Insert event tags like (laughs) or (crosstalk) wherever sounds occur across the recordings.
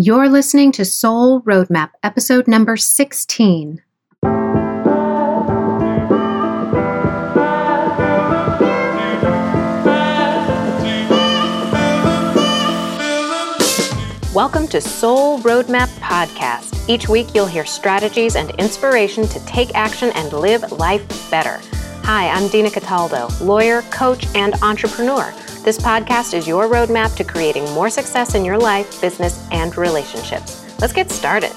You're listening to Soul Roadmap, episode number 16. Welcome to Soul Roadmap Podcast. Each week, you'll hear strategies and inspiration to take action and live life better. Hi, I'm Dina Cataldo, lawyer, coach, and entrepreneur. This podcast is your roadmap to creating more success in your life, business, and relationships. Let's get started.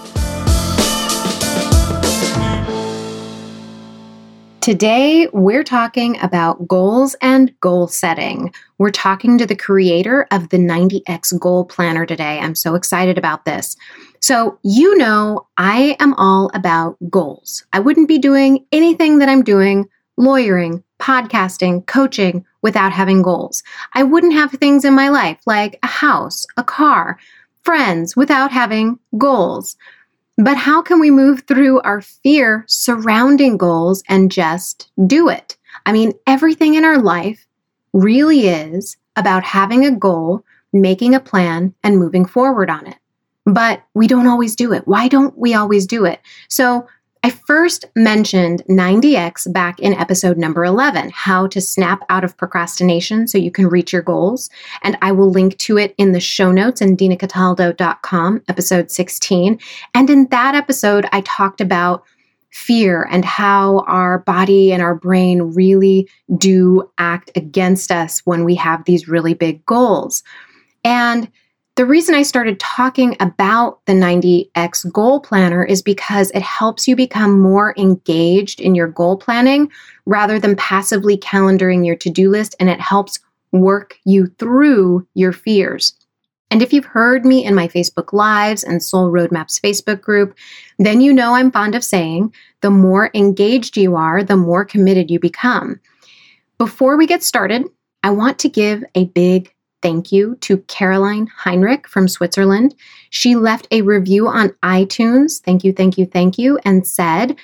Today, we're talking about goals and goal setting. We're talking to the creator of the 90X Goal Planner today. I'm so excited about this. So, you know, I am all about goals. I wouldn't be doing anything that I'm doing, lawyering, podcasting, coaching, without having goals. I wouldn't have things in my life like a house, a car, friends without having goals. But how can we move through our fear surrounding goals and just do it? I mean, everything in our life really is about having a goal, making a plan, and moving forward on it. But we don't always do it. Why don't we always do it? So, I first mentioned 90X back in episode number 11, how to snap out of procrastination so you can reach your goals. And I will link to it in the show notes in dinacataldo.com, episode 16. And in that episode, I talked about fear and how our body and our brain really do act against us when we have these really big goals. And the reason I started talking about the 90X goal planner is because it helps you become more engaged in your goal planning rather than passively calendaring your to do list, and it helps work you through your fears. And if you've heard me in my Facebook Lives and Soul Roadmaps Facebook group, then you know I'm fond of saying the more engaged you are, the more committed you become. Before we get started, I want to give a big thank you to Caroline Heinrich from Switzerland. She left a review on iTunes. Thank you, thank you, thank you, and said,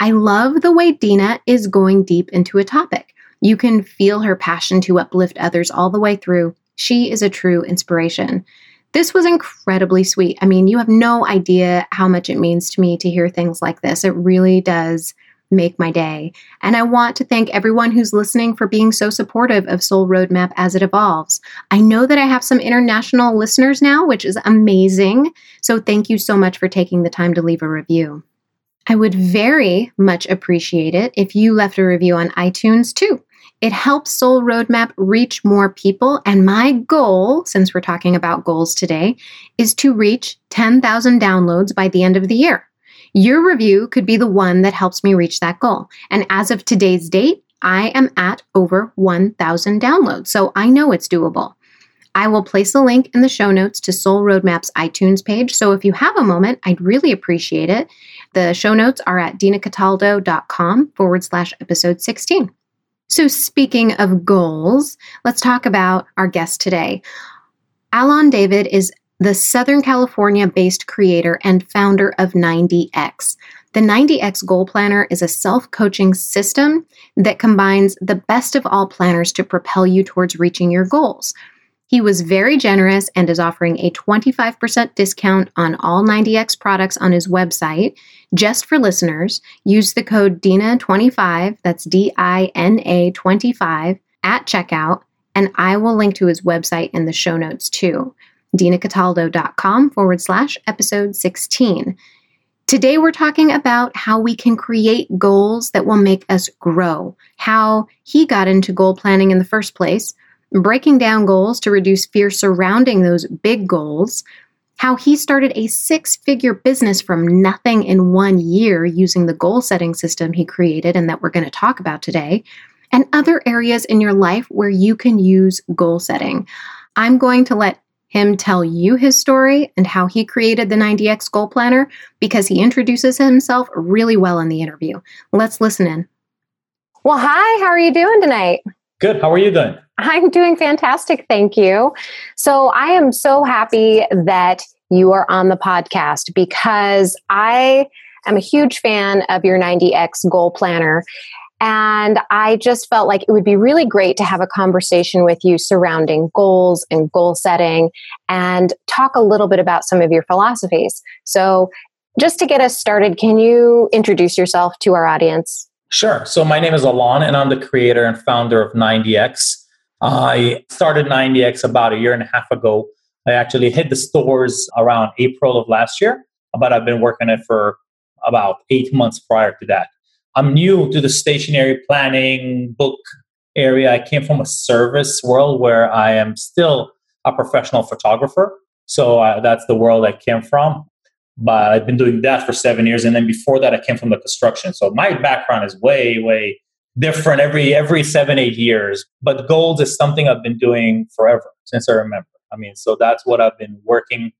I love the way Dina is going deep into a topic. You can feel her passion to uplift others all the way through. She is a true inspiration. This was incredibly sweet. I mean, you have no idea how much it means to me to hear things like this. It really does make my day. And I want to thank everyone who's listening for being so supportive of Soul Roadmap as it evolves. I know that I have some international listeners now, which is amazing. So thank you so much for taking the time to leave a review. I would very much appreciate it if you left a review on iTunes too. It helps Soul Roadmap reach more people. And my goal, since we're talking about goals today, is to reach 10,000 downloads by the end of the year. Your review could be the one that helps me reach that goal. And as of today's date, I am at over 1,000 downloads, so I know it's doable. I will place a link in the show notes to Soul Roadmap's iTunes page, so if you have a moment, I'd really appreciate it. The show notes are at dinacataldo.com forward slash episode 16. So, speaking of goals, let's talk about our guest today. Alon David is the Southern California based creator and founder of 90X. The 90X Goal Planner is a self coaching system that combines the best of all planners to propel you towards reaching your goals. He was very generous and is offering a 25% discount on all 90X products on his website. Just for listeners, use the code DINA25, that's D I N A 25, at checkout, and I will link to his website in the show notes too dinacataldo.com forward slash episode 16. Today, we're talking about how we can create goals that will make us grow, how he got into goal planning in the first place, breaking down goals to reduce fear surrounding those big goals, how he started a six figure business from nothing in one year using the goal setting system he created and that we're going to talk about today, and other areas in your life where you can use goal setting. I'm going to let him tell you his story and how he created the 90X Goal Planner because he introduces himself really well in the interview. Let's listen in. Well, hi, how are you doing tonight? Good. How are you doing? I'm doing fantastic. Thank you. So, I am so happy that you are on the podcast because I am a huge fan of your 90X Goal Planner. And I just felt like it would be really great to have a conversation with you surrounding goals and goal setting and talk a little bit about some of your philosophies. So, just to get us started, can you introduce yourself to our audience? Sure. So, my name is Alon, and I'm the creator and founder of 90X. I started 90X about a year and a half ago. I actually hit the stores around April of last year, but I've been working it for about eight months prior to that. I'm new to the stationery planning book area. I came from a service world where I am still a professional photographer. So uh, that's the world I came from. But I've been doing that for seven years. And then before that, I came from the construction. So my background is way, way different every every seven, eight years. But gold is something I've been doing forever since I remember. I mean, so that's what I've been working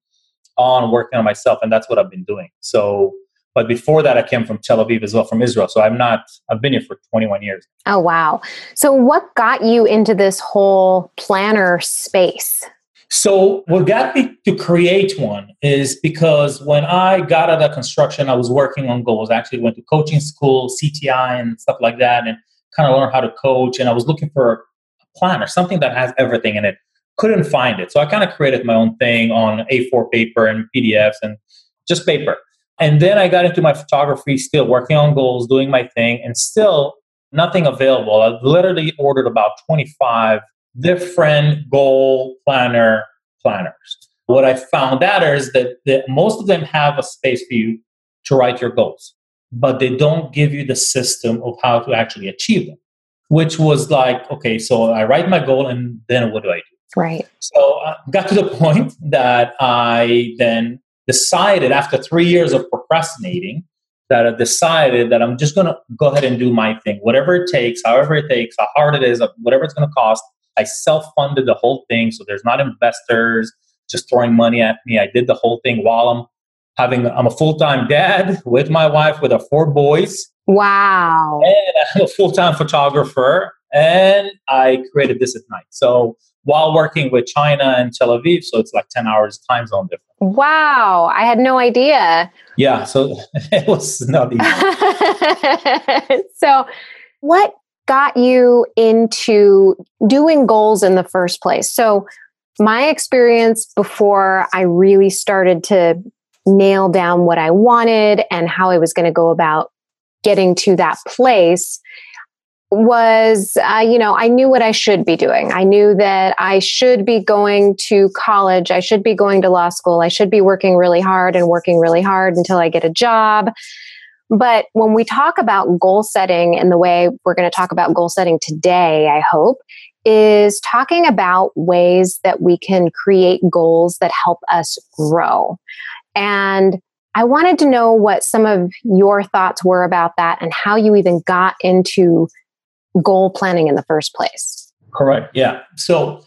on, working on myself, and that's what I've been doing. So but before that, I came from Tel Aviv as well, from Israel. So I'm not, I've been here for 21 years. Oh, wow. So what got you into this whole planner space? So what got me to create one is because when I got out of construction, I was working on goals. I actually went to coaching school, CTI and stuff like that, and kind of learned how to coach. And I was looking for a planner, something that has everything in it. Couldn't find it. So I kind of created my own thing on A4 paper and PDFs and just paper. And then I got into my photography, still working on goals, doing my thing, and still nothing available. I literally ordered about 25 different goal planner planners. What I found out is that, that most of them have a space for you to write your goals, but they don't give you the system of how to actually achieve them, which was like, okay, so I write my goal and then what do I do? Right. So I got to the (laughs) point that I then decided after three years of procrastinating that I decided that I'm just going to go ahead and do my thing, whatever it takes, however it takes, how hard it is, uh, whatever it's going to cost. I self funded the whole thing. So there's not investors just throwing money at me. I did the whole thing while I'm having, I'm a full time dad with my wife with our four boys. Wow. And I'm a full time photographer. And I created this at night. So while working with China and Tel Aviv, so it's like 10 hours time zone difference. Wow, I had no idea. Yeah, so (laughs) it was not easy. (laughs) so, what got you into doing goals in the first place? So, my experience before I really started to nail down what I wanted and how I was going to go about getting to that place was, uh, you know, I knew what I should be doing. I knew that I should be going to college. I should be going to law school. I should be working really hard and working really hard until I get a job. But when we talk about goal setting and the way we're going to talk about goal setting today, I hope, is talking about ways that we can create goals that help us grow. And I wanted to know what some of your thoughts were about that and how you even got into goal planning in the first place. Correct. Yeah. So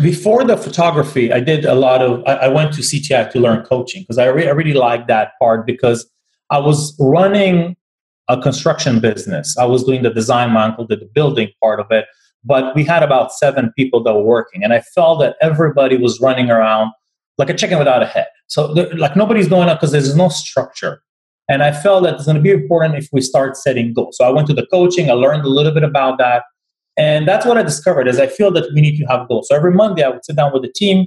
before the photography, I did a lot of, I, I went to CTI to learn coaching because I, re- I really liked that part because I was running a construction business. I was doing the design, my uncle did the building part of it, but we had about seven people that were working. And I felt that everybody was running around like a chicken without a head. So, like, nobody's going up because there's no structure. And I felt that it's going to be important if we start setting goals. So I went to the coaching, I learned a little bit about that. And that's what I discovered is I feel that we need to have goals. So every Monday I would sit down with the team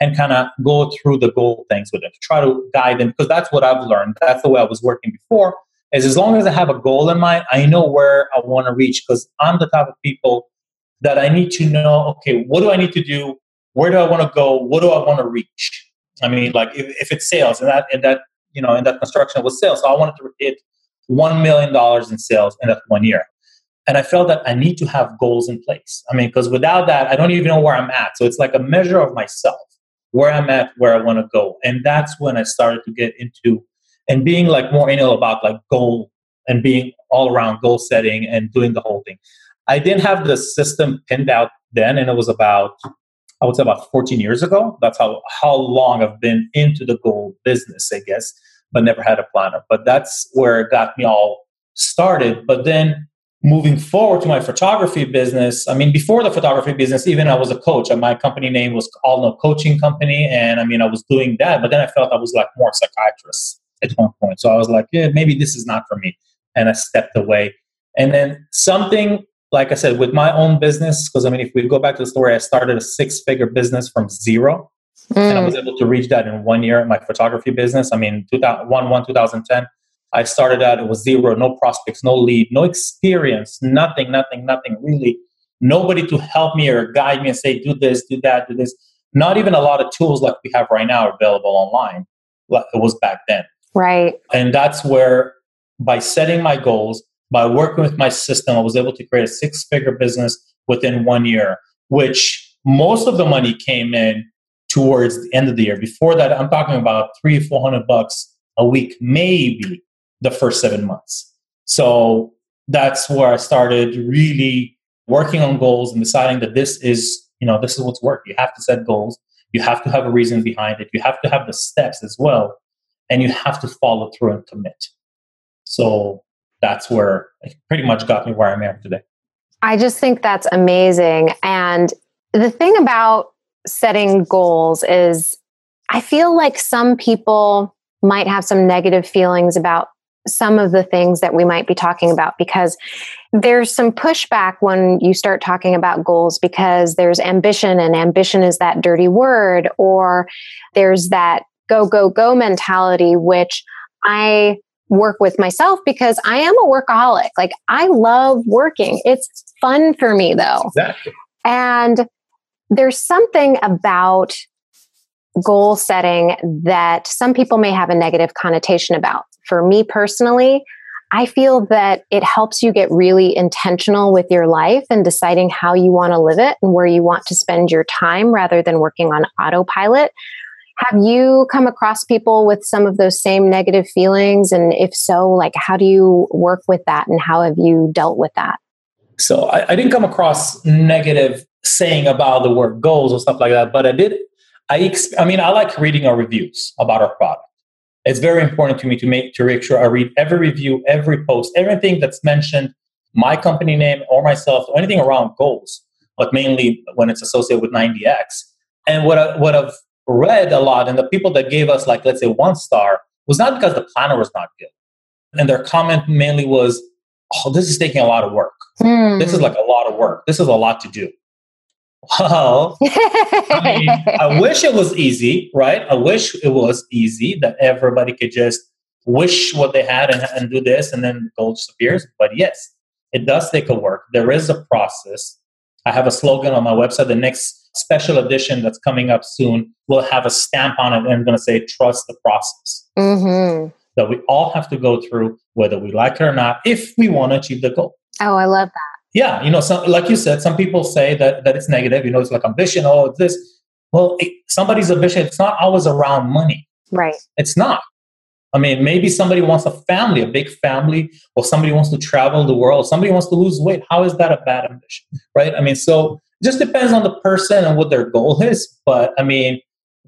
and kind of go through the goal things with them, to try to guide them, because that's what I've learned. That's the way I was working before. Is as long as I have a goal in mind, I know where I want to reach because I'm the type of people that I need to know, okay, what do I need to do? Where do I want to go? What do I want to reach? I mean, like if, if it's sales and that and that you know in that construction was sales. So I wanted to hit one million dollars in sales in that one year. And I felt that I need to have goals in place. I mean, because without that, I don't even know where I'm at. So it's like a measure of myself, where I'm at, where I want to go. And that's when I started to get into and being like more anal about like goal and being all around goal setting and doing the whole thing. I didn't have the system pinned out then, and it was about I would say about 14 years ago. That's how, how long I've been into the gold business, I guess, but never had a planner. But that's where it got me all started. But then moving forward to my photography business, I mean, before the photography business, even I was a coach. And my company name was Alon Coaching Company. And I mean, I was doing that, but then I felt I was like more psychiatrist at one point. So I was like, yeah, maybe this is not for me. And I stepped away. And then something, like I said, with my own business, because I mean, if we go back to the story, I started a six figure business from zero. Mm. And I was able to reach that in one year in my photography business. I mean, 2001, 1, 2010, I started out, it was zero, no prospects, no lead, no experience, nothing, nothing, nothing really. Nobody to help me or guide me and say, do this, do that, do this. Not even a lot of tools like we have right now available online. Like it was back then. Right. And that's where, by setting my goals, by working with my system, I was able to create a six figure business within one year, which most of the money came in towards the end of the year. Before that, I'm talking about three, four hundred bucks a week, maybe the first seven months. So that's where I started really working on goals and deciding that this is, you know, this is what's work. You have to set goals. You have to have a reason behind it. You have to have the steps as well. And you have to follow through and commit. So that's where it pretty much got me where I'm at today. I just think that's amazing. And the thing about setting goals is I feel like some people might have some negative feelings about some of the things that we might be talking about because there's some pushback when you start talking about goals because there's ambition and ambition is that dirty word or there's that go go go mentality which I work with myself because I am a workaholic like I love working it's fun for me though exactly. and there's something about goal setting that some people may have a negative connotation about. For me personally, I feel that it helps you get really intentional with your life and deciding how you want to live it and where you want to spend your time rather than working on autopilot. Have you come across people with some of those same negative feelings? And if so, like how do you work with that and how have you dealt with that? So I, I didn't come across negative saying about the word goals or stuff like that, but I did. I, I mean, I like reading our reviews about our product. It's very important to me to make to make sure I read every review, every post, everything that's mentioned, my company name or myself, or anything around goals, but mainly when it's associated with 90x. And what I, what I've read a lot, and the people that gave us like let's say one star was not because the planner was not good, and their comment mainly was, "Oh, this is taking a lot of work. Hmm. This is like a lot of work. This is a lot to do." Well, (laughs) I, mean, I wish it was easy, right? I wish it was easy that everybody could just wish what they had and, and do this and then gold disappears. But yes, it does take a work. There is a process. I have a slogan on my website. The next special edition that's coming up soon will have a stamp on it and I'm going to say, trust the process. Mm-hmm. That we all have to go through, whether we like it or not, if we want to achieve the goal. Oh, I love that yeah, you know, some, like you said, some people say that that it's negative. You know, it's like ambition. Oh, it's this. Well, it, somebody's ambition. It's not always around money. Right. It's not. I mean, maybe somebody wants a family, a big family, or somebody wants to travel the world. Somebody wants to lose weight. How is that a bad ambition? Right. I mean, so just depends on the person and what their goal is. But I mean,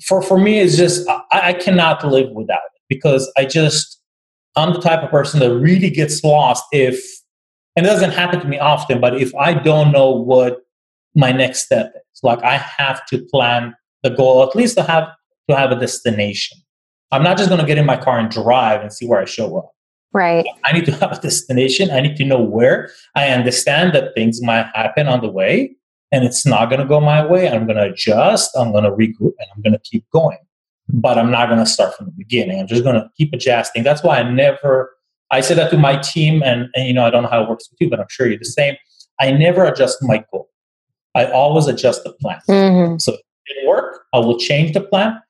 for for me, it's just I, I cannot live without it because I just I'm the type of person that really gets lost if and it doesn't happen to me often, but if I don't know what my next step is, like I have to plan the goal, at least to have to have a destination. I'm not just going to get in my car and drive and see where I show up. Right. I need to have a destination. I need to know where. I understand that things might happen on the way and it's not going to go my way. I'm going to adjust. I'm going to regroup and I'm going to keep going. But I'm not going to start from the beginning. I'm just going to keep adjusting. That's why I never I say that to my team, and, and you know, I don't know how it works with you, but I'm sure you're the same. I never adjust my goal. I always adjust the plan. Mm-hmm. So if it didn't work, I will change the plan,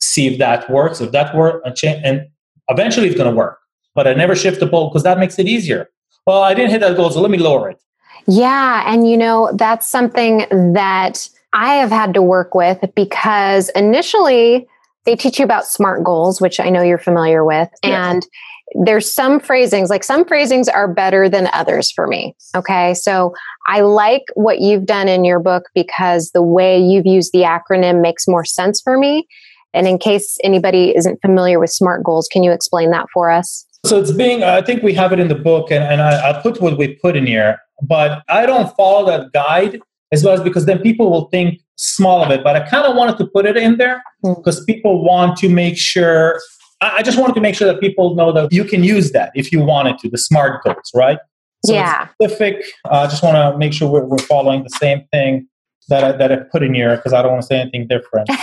see if that works. If that works, and eventually it's going to work. But I never shift the goal because that makes it easier. Well, I didn't hit that goal, so let me lower it. Yeah, and you know that's something that I have had to work with because initially they teach you about SMART goals, which I know you're familiar with, yes. and there's some phrasings, like some phrasings are better than others for me. Okay. So I like what you've done in your book because the way you've used the acronym makes more sense for me. And in case anybody isn't familiar with SMART goals, can you explain that for us? So it's being, I think we have it in the book and, and I, I put what we put in here, but I don't follow that guide as well as because then people will think small of it. But I kind of wanted to put it in there because hmm. people want to make sure I just wanted to make sure that people know that you can use that if you wanted to, the SMART goals, right? So yeah. specific. I uh, just want to make sure we're, we're following the same thing that I, that I put in here because I don't want to say anything different. (laughs) but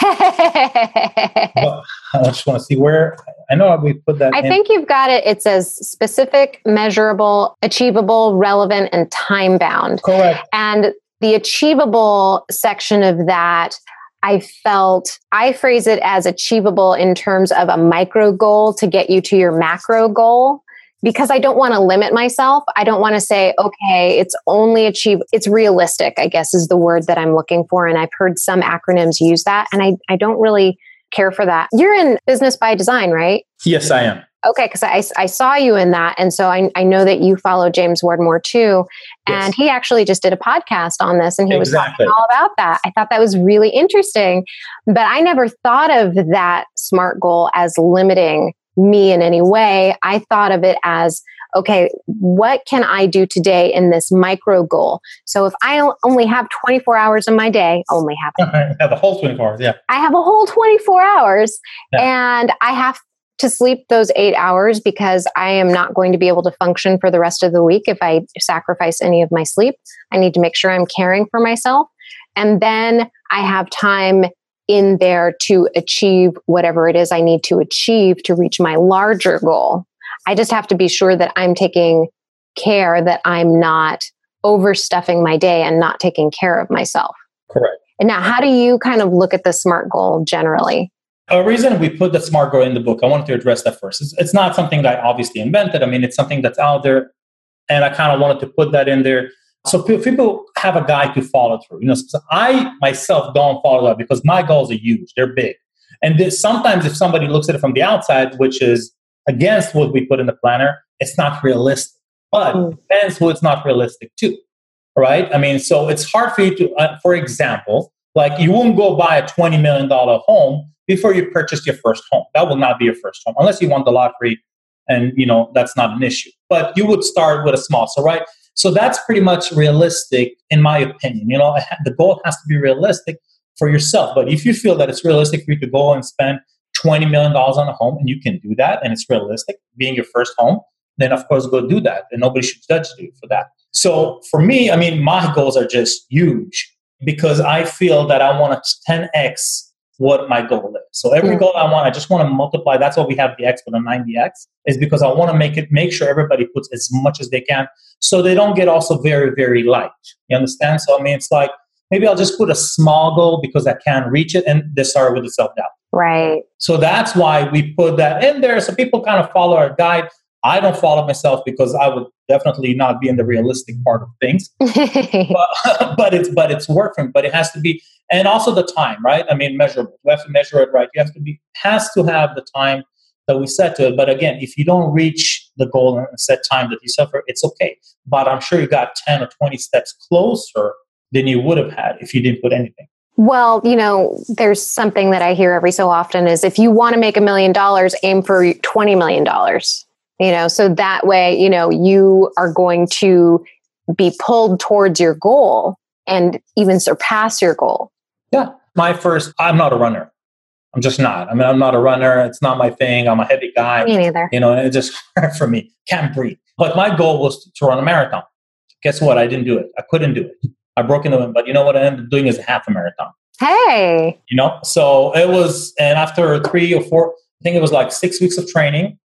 I just want to see where I know we put that. I in. think you've got it. It says specific, measurable, achievable, relevant, and time bound. Correct. And the achievable section of that, I felt I phrase it as achievable in terms of a micro goal to get you to your macro goal because I don't want to limit myself. I don't want to say, okay, it's only achieve, it's realistic, I guess is the word that I'm looking for. And I've heard some acronyms use that. And I, I don't really care for that. You're in business by design, right? Yes, I am. Okay, because I, I saw you in that. And so I, I know that you follow James Wedmore too. And yes. he actually just did a podcast on this and he exactly. was talking all about that. I thought that was really interesting. But I never thought of that SMART goal as limiting me in any way. I thought of it as, okay, what can I do today in this micro goal? So if I only have 24 hours in my day, only have, (laughs) have a whole 24 hours, yeah. I have a whole 24 hours yeah. and I have to sleep those eight hours because I am not going to be able to function for the rest of the week if I sacrifice any of my sleep. I need to make sure I'm caring for myself. And then I have time in there to achieve whatever it is I need to achieve to reach my larger goal. I just have to be sure that I'm taking care that I'm not overstuffing my day and not taking care of myself. Correct. And now, how do you kind of look at the SMART goal generally? A reason we put the SMART goal in the book, I wanted to address that first. It's, it's not something that I obviously invented. I mean, it's something that's out there. And I kind of wanted to put that in there so people have a guide to follow through. You know, so I myself don't follow that because my goals are huge; they're big. And this, sometimes, if somebody looks at it from the outside, which is against what we put in the planner, it's not realistic. But mm. depends who it's not realistic to, right? I mean, so it's hard for you to, uh, for example, like you won't go buy a twenty million dollar home before you purchase your first home. That will not be your first home unless you won the lottery, and you know that's not an issue. But you would start with a small. So right, so that's pretty much realistic, in my opinion. You know, (laughs) the goal has to be realistic for yourself. But if you feel that it's realistic for you to go and spend $20 million on a home and you can do that and it's realistic, being your first home, then of course go do that. And nobody should judge you for that. So for me, I mean, my goals are just huge because I feel that I want to 10x what my goal is. So every mm. goal I want, I just want to multiply. That's why we have the X for the 90X, is because I want to make it make sure everybody puts as much as they can so they don't get also very, very light. You understand? So I mean it's like maybe I'll just put a small goal because I can't reach it and they start with the self-doubt. Right. So that's why we put that in there. So people kind of follow our guide. I don't follow myself because I would definitely not be in the realistic part of things. (laughs) but, (laughs) but it's but it's working. But it has to be and also the time, right? I mean, measurable. You have to measure it right. You have to be has to have the time that we set to it. But again, if you don't reach the goal and set time that you suffer, it's okay. But I'm sure you got 10 or 20 steps closer than you would have had if you didn't put anything. Well, you know, there's something that I hear every so often is if you want to make a million dollars, aim for $20 million. You know, so that way, you know, you are going to be pulled towards your goal and even surpass your goal. Yeah. My first, I'm not a runner. I'm just not. I mean, I'm not a runner. It's not my thing. I'm a heavy guy. Me neither. You know, it's just (laughs) hard for me. Can't breathe. But my goal was to run a marathon. Guess what? I didn't do it. I couldn't do it. I broke into it. But you know what I ended up doing is a half a marathon. Hey. You know, so it was, and after three or four, I think it was like six weeks of training,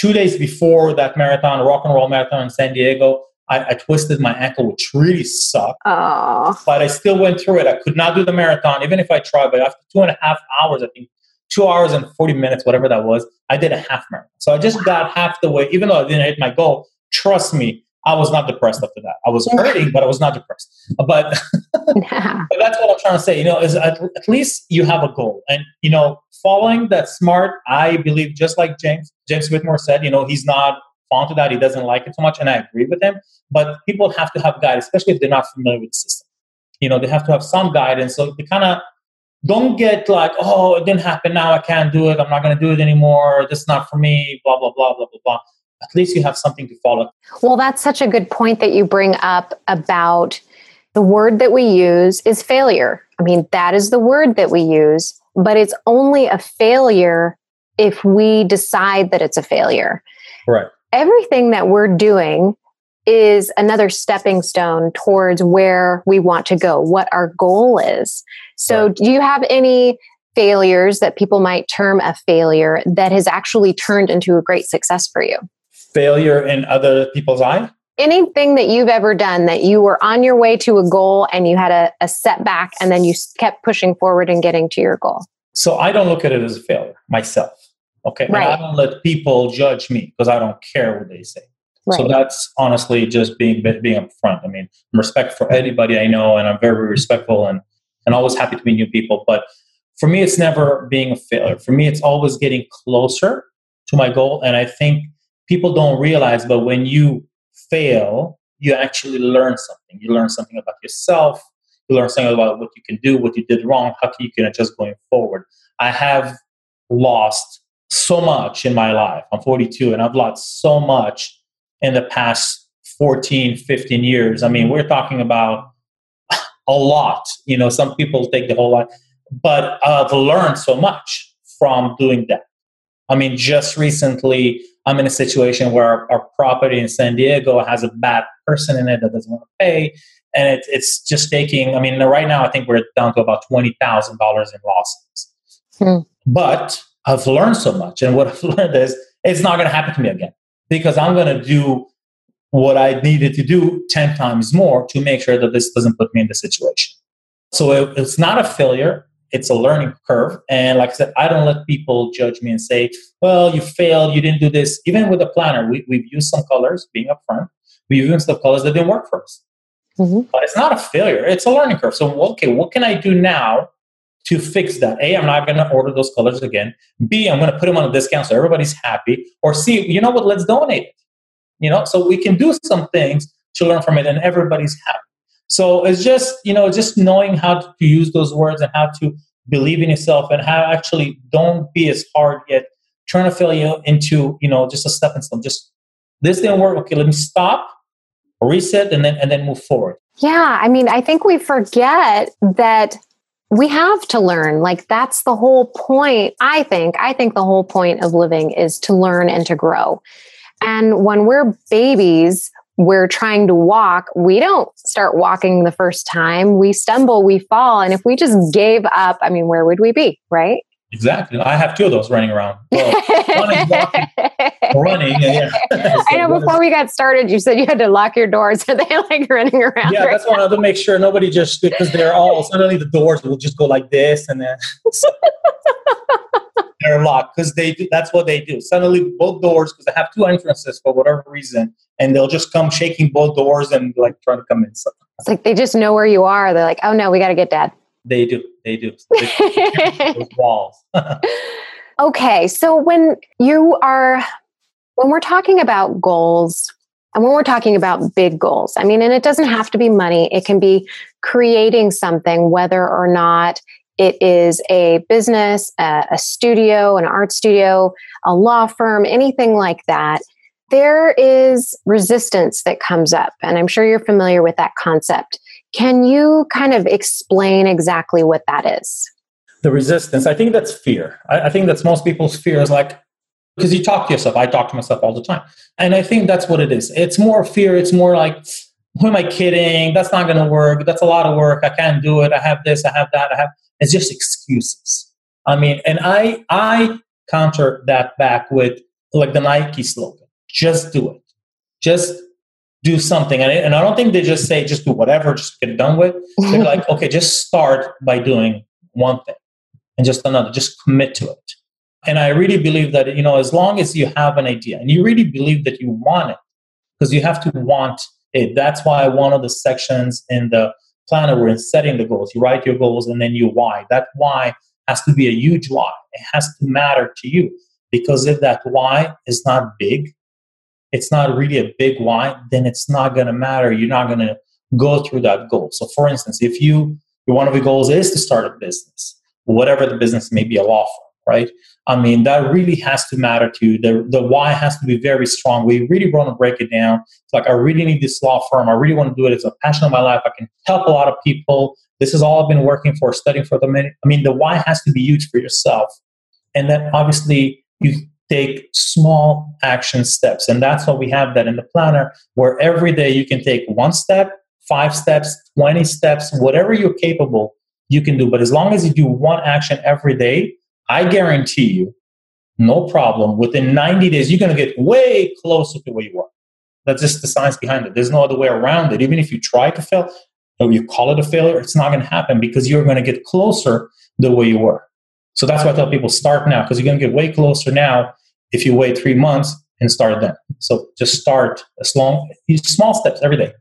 two days before that marathon, rock and roll marathon in San Diego, I, I, twisted my ankle, which really sucked. Oh. But I still went through it. I could not do the marathon, even if I tried. But after two and a half hours, I think two hours and 40 minutes, whatever that was, I did a half marathon. So I just got half the way, even though I didn't hit my goal. Trust me, I was not depressed after that. I was hurting, but I was not depressed. But, (laughs) (laughs) but that's what I'm trying to say. You know, is at, at least you have a goal, and you know, following that smart. I believe, just like James James Wedmore said, you know, he's not fond to that. He doesn't like it so much, and I agree with him. But people have to have guidance, especially if they're not familiar with the system. You know, they have to have some guidance. So they kind of don't get like, oh, it didn't happen now. I can't do it. I'm not going to do it anymore. This is not for me. Blah blah blah blah blah blah. At least you have something to follow. Well, that's such a good point that you bring up about the word that we use is failure. I mean, that is the word that we use, but it's only a failure if we decide that it's a failure. Right everything that we're doing is another stepping stone towards where we want to go, what our goal is. So, right. do you have any failures that people might term a failure that has actually turned into a great success for you? Failure in other people's eyes? Anything that you've ever done that you were on your way to a goal and you had a, a setback and then you kept pushing forward and getting to your goal? So I don't look at it as a failure myself. Okay. Right. And I don't let people judge me because I don't care what they say. Right. So that's honestly just being being upfront. I mean, respect for anybody I know, and I'm very respectful and and always happy to meet new people. But for me, it's never being a failure. For me, it's always getting closer to my goal. And I think people don't realize, but when you fail, you actually learn something. You learn something about yourself. You learn something about what you can do, what you did wrong, how can you can adjust going forward. I have lost so much in my life. I'm 42 and I've lost so much in the past 14, 15 years. I mean, we're talking about a lot. You know, some people take the whole lot, but I've learned so much from doing that. I mean, just recently, I'm in a situation where our, property in San Diego has a bad person in it that doesn't want to pay. And it, it's just taking, I mean, right now, I think we're down to about $20,000 in losses. Hmm. But I've learned so much. And what I've (laughs) learned is it's not going to happen to me again because I'm going to do what I needed to do 10 times more to make sure that this doesn't put me in the situation. So it, it's not a failure, it's a learning curve. And like I said, I don't let people judge me and say, well, you failed, you didn't do this. Even with a planner, we, we've used some colors, being upfront, we've used some colors that didn't work for us. Mm-hmm. But it's not a failure, it's a learning curve. So, okay, what can I do now to fix that. A, I'm not going to order those colors again. B, I'm going to put them on a discount so everybody's happy. Or C, you know what? Let's donate it. You know, so we can do some things to learn from it, and everybody's happy. So it's just you know just knowing how to use those words and how to believe in yourself and how actually don't be as hard yet to fill you into you know just a stepping stone. Just this didn't work. Okay, let me stop, reset, and then and then move forward. Yeah, I mean, I think we forget that we have to learn like that's the whole point i think i think the whole point of living is to learn and to grow and when we're babies we're trying to walk we don't start walking the first time we stumble we fall and if we just gave up i mean where would we be right Exactly. I have two of those running around. Well, is walking, (laughs) running. Yeah. so I know before is, we got started, you said you had to lock your doors. Are they like running around? Yeah, right that's one of to make sure nobody just, because they're all, suddenly the doors will just go like this and then (laughs) they're locked because they do, that's what they do. Suddenly both doors, because they have two entrances for whatever reason, and they'll just come shaking both doors and like trying to come in. It's like they just know where you are. They're like, oh no, we got to get dad. They do. They do. they (laughs) those walls. (laughs) okay, so when you are when we're talking about goals and when we're talking about big goals, I mean, and it doesn't have to be money. It can be creating something, whether or not it is a business, a, a studio, an art studio, a law firm, anything like that there is resistance that comes up. And I'm sure you're familiar with that concept. Can you kind of explain exactly what that is? The resistance, I think that's fear. I, I think that's most people's fear is like, because you talk to yourself. I talk to myself all the time. And I think that's what it is. It's more fear. It's more like, who am I kidding? That's not going to work. That's a lot of work. I can't do it. I have this. I have that. I have. It's just excuses. I mean, and I I counter that back with like the Nike slogan: "Just do it. Just do something. And, and I don't think they just say, just do whatever, just get it done with. (laughs) They're like, okay, just start by doing one thing and just another, just commit to it. And I really believe that, you know, as long as you have an idea and you really believe that you want it, because you have to want it. That's why one of the sections in the planner we're in setting the goals. You write your goals and then you why. That why has to be a huge why. It has to matter to you. Because if that why is not big, it's not really a big why, then it's not going to matter. You're not going to go through that goal. So, for instance, if you one of your goals is to start a business, whatever the business may be, a law firm, right? I mean, that really has to matter to you. The, the why has to be very strong. We really want to break it down. It's like, I really need this law firm. I really want to do it. It's a passion of my life. I can help a lot of people. This is all I've been working for, studying for the minute. I mean, the why has to be huge for yourself. And then obviously, you take small action steps. And that's why we have that in the planner, where every day you can take one step, five steps, 20 steps, whatever you're capable, you can do. But as long as you do one action every day, I guarantee you, no problem. Within 90 days, you're going to get way closer to where you are. That's just the science behind it. There's no other way around it. Even if you try to fail, or you call it a failure, it's not going to happen because you're going to get closer the way you were. So that's why I tell people start now because you're going to get way closer now if you wait three months and start then. So just start as long, small steps every day.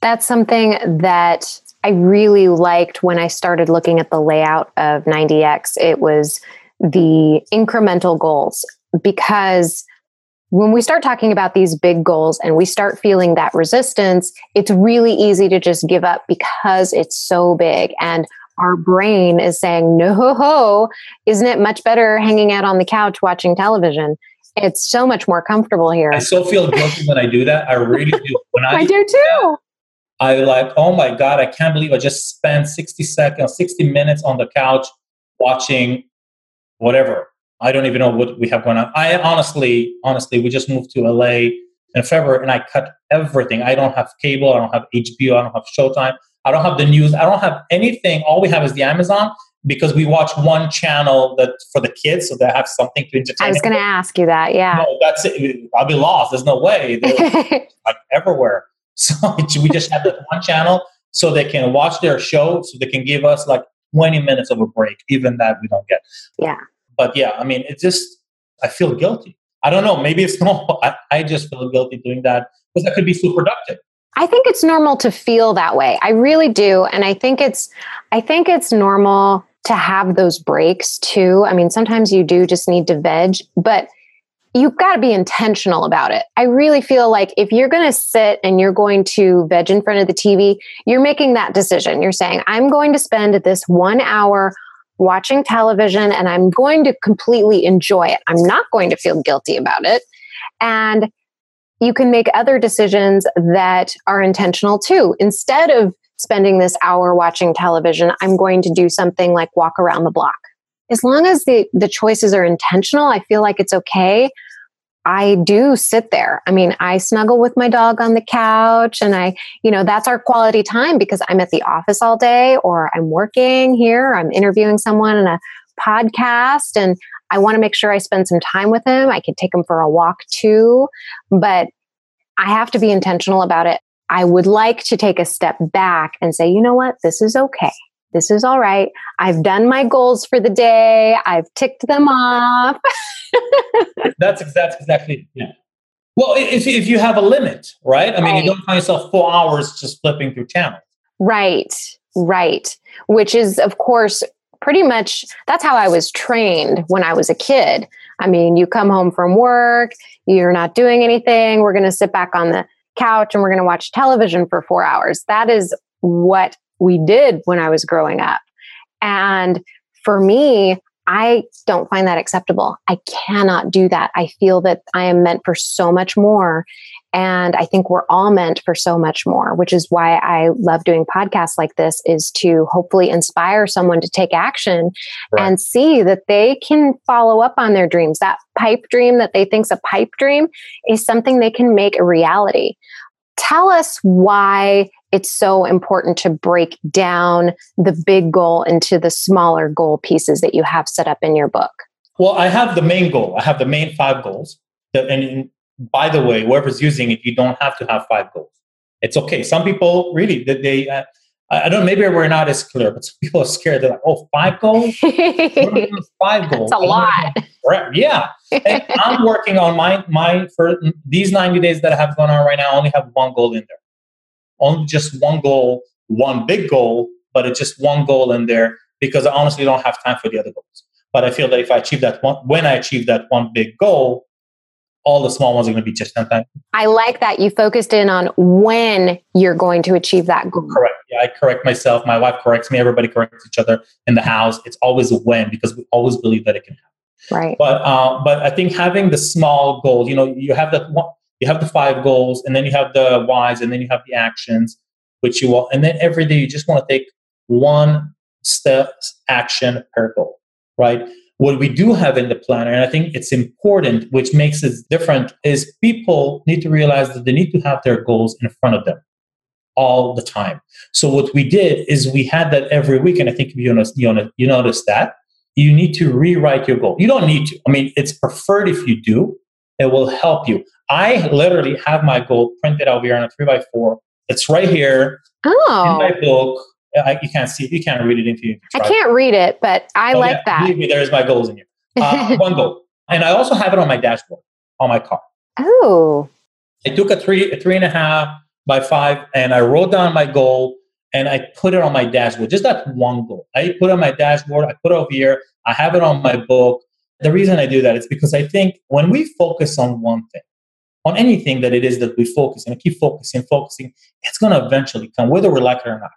That's something that I really liked when I started looking at the layout of 90X. It was the incremental goals because when we start talking about these big goals and we start feeling that resistance, it's really easy to just give up because it's so big. And our brain is saying, no, ho, ho, isn't it much better hanging out on the couch watching television? It's so much more comfortable here. I still feel guilty when I do that. I really do. When (laughs) I, I do too. I like, oh my God, I can't believe I just spent 60 seconds, 60 minutes on the couch watching whatever. I don't even know what we have going on. I honestly, honestly, we just moved to LA in February and I cut everything. I don't have cable, I don't have HBO, I don't have Showtime. I don't have the news. I don't have anything. All we have is the Amazon because we watch one channel that for the kids, so they have something to entertain. I was going to ask you that. Yeah. No, that's it. I'll be lost. There's no way. (laughs) Like everywhere. (laughs) So (laughs) we just have that one channel so they can watch their show, so they can give us like 20 minutes of a break. Even that we don't get. Yeah. But yeah, I mean, it just I feel guilty. I don't know. Maybe it's (laughs) normal. I, I just feel guilty doing that because I could be so productive. I think it's normal to feel that way. I really do. And I think it's I think it's normal to have those breaks too. I mean, sometimes you do just need to veg, but you've got to be intentional about it. I really feel like if you're going to sit and you're going to veg in front of the TV, you're making that decision. You're saying, I'm going to spend this one hour watching television and I'm going to completely enjoy it. I'm not going to feel guilty about it. And you can make other decisions that are intentional too. Instead of spending this hour watching television, I'm going to do something like walk around the block. As long as the, the choices are intentional, I feel like it's okay. I do sit there. I mean, I snuggle with my dog on the couch and I, you know, that's our quality time because I'm at the office all day or I'm working here, I'm interviewing someone in a podcast and I want to make sure I spend some time with him. I can take him for a walk too, but I have to be intentional about it. I would like to take a step back and say, you know what? This is okay. This is all right. I've done my goals for the day. I've ticked them off. (laughs) that's, that's exactly, yeah. Well, if, if you have a limit, right? I mean, right. you don't find yourself four hours just flipping through channels. Right, right. Which is, of course, pretty much that's how I was trained when I was a kid. I mean, you come home from work, you're not doing anything, we're going to sit back on the couch and we're going to watch television for four hours. That is what we did when I was growing up. And for me, I don't find that acceptable. I cannot do that. I feel that I am meant for so much more. And I think we're all meant for so much more, which is why I love doing podcasts like this is to hopefully inspire someone to take action right. and see that they can follow up on their dreams. That pipe dream that they think's a pipe dream is something they can make a reality. Tell us why it's so important to break down the big goal into the smaller goal pieces that you have set up in your book. Well, I have the main goal. I have the main five goals. And by the way, whoever's using it, you don't have to have five goals. It's okay. Some people really, they, uh, I don't know, maybe we're not as clear, but some (laughs) people are scared. They're like, oh, five goals? (laughs) five goals. That's a lot. Yeah. And I'm working on my, my, for these 90 days that I have going on right now, I only have one goal in there. Only just one goal, one big goal, but it's just one goal in there because I honestly don't have time for the other goals. But I feel that if I achieve that one, when I achieve that one big goal, all the small ones are going to be just that time. I like that you focused in on when you're going to achieve that goal. Correct. Yeah, I correct myself. My wife corrects me. Everybody corrects each other in the house. It's always a when because we always believe that it can happen. Right. But uh, but I think having the small goal, you know, you have that one, you have the five goals, and then you have the whys, and then you have the actions, which you will, and then every day you just want to take one step action per goal, right? what we do have in the planner, and I think it's important, which makes it different, is people need to realize that they need to have their goals in front of them all the time. So what we did is we had that every week, and I think you noticed, you noticed that you need to rewrite your goal. You don't need to. I mean, it's preferred if you do. It will help you. I literally have my goal printed out here on a three by four. It's right here oh. in my book. I, you can't see it. You can't read it if you. I can't read it, but I oh, like yeah, that. Believe me, there's my goals in here. Uh, (laughs) one goal, and I also have it on my dashboard on my car. Oh. I took a three, a three and a half by five, and I wrote down my goal and I put it on my dashboard. Just that one goal. I put it on my dashboard. I put it over here. I have it on my book. The reason I do that is because I think when we focus on one thing, on anything that it is that we focus and keep focusing, focusing, it's going to eventually come, whether we like it or not.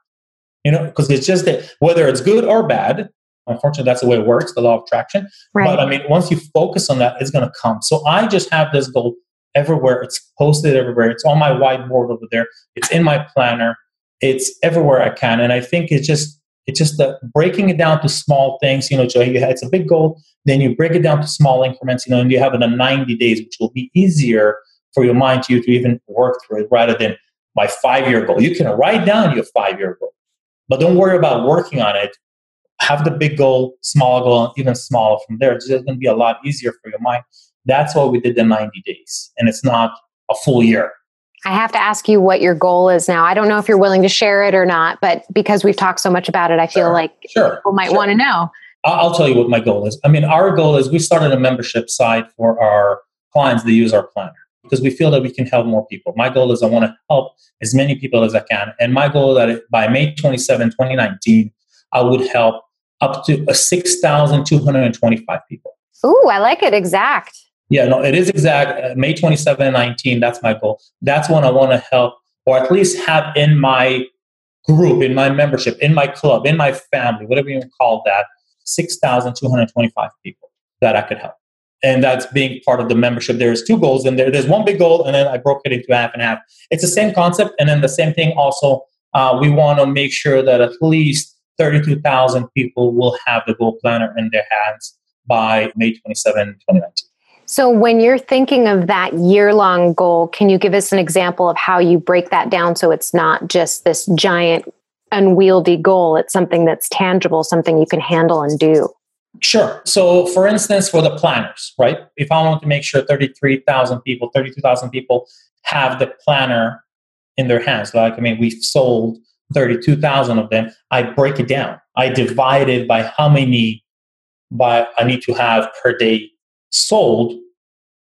You know, because it's just that whether it's good or bad, unfortunately, that's the way it works, the law of attraction. Right. But I mean, once you focus on that, it's going to come. So I just have this goal everywhere. It's posted everywhere. It's on my whiteboard over there. It's in my planner. It's everywhere I can. And I think it's just it's just the breaking it down to small things. You know, you it's a big goal. Then you break it down to small increments. You know, and you have it in 90 days, which will be easier for your mind to you to even work through it rather than my five year goal. You can write down your five year goal, but don't worry about working on it. Have the big goal, small goal, even smaller from there. It's just going to be a lot easier for your mind that's what we did the 90 days, and it's not a full year. I have to ask you what your goal is now. I don't know if you're willing to share it or not, but because we've talked so much about it, I feel sure. like sure. people might sure. want to know. I'll tell you what my goal is. I mean, our goal is we started a membership site for our clients that use our planner because we feel that we can help more people. My goal is I want to help as many people as I can. And my goal is that by May 27, 2019, I would help up to 6,225 people. Ooh, I like it exact. Yeah, no, it is exact. Uh, May 27 19, that's my goal. That's when I want to help, or at least have in my group, in my membership, in my club, in my family, whatever you call that, 6,225 people that I could help. And that's being part of the membership. There's two goals in there. There's one big goal, and then I broke it into half and half. It's the same concept. And then the same thing also, uh, we want to make sure that at least 32,000 people will have the goal planner in their hands by May 27, 2019. So, when you're thinking of that year long goal, can you give us an example of how you break that down so it's not just this giant, unwieldy goal? It's something that's tangible, something you can handle and do. Sure. So, for instance, for the planners, right? If I want to make sure 33,000 people, 32,000 people have the planner in their hands, like, I mean, we've sold 32,000 of them, I break it down. I divide it by how many by I need to have per day sold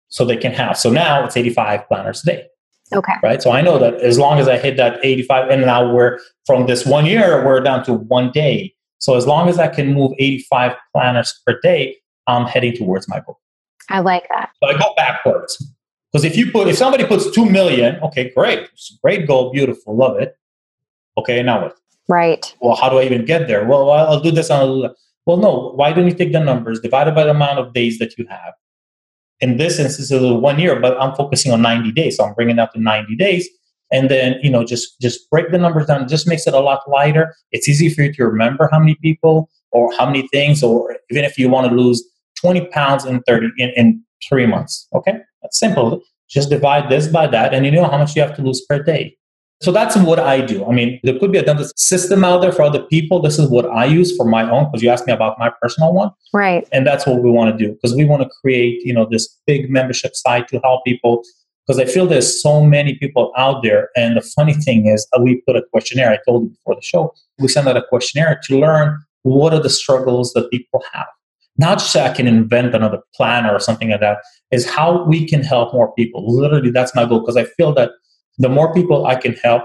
so they can have. So now it's 85 planners a day. Okay. Right. So I know that as long as I hit that 85, and now we're from this one year, we're down to one day. So as long as I can move 85 planners per day, I'm heading towards my goal. I like that. So I go backwards. Because if you put if somebody puts two million, okay, great. Great goal, beautiful, love it. Okay, now what? Right. Well, how do I even get there? Well, I'll do this on well, no, why don't you take the numbers divided by the amount of days that you have? In this instance, it's one year, but I'm focusing on 90 days. So I'm bringing that to 90 days. And then, you know, just, just break the numbers down. It just makes it a lot lighter. It's easy for you to remember how many people or how many things, or even if you want to lose 20 pounds in 30, in, in three months. Okay. That's simple. Just divide this by that and you know how much you have to lose per day. So that's what I do. I mean, there could be a dentist system out there for other people. This is what I use for my own because you asked me about my personal one. Right. And that's what we want to do because we want to create, you know, this big membership site to help people because I feel there's so many people out there. And the funny thing is, we put a questionnaire. I told you before the show, we send out a questionnaire to learn what are the struggles that people have. Not just so I can invent another plan or something like that, is how we can help more people. Literally, that's my goal because I feel that the more people I can help,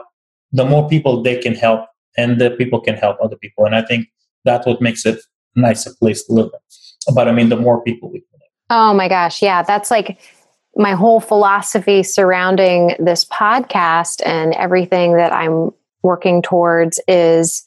the more people they can help, and the people can help other people. And I think that's what makes it a nicer place to live. But I mean, the more people we can. Oh my gosh. Yeah. That's like my whole philosophy surrounding this podcast and everything that I'm working towards is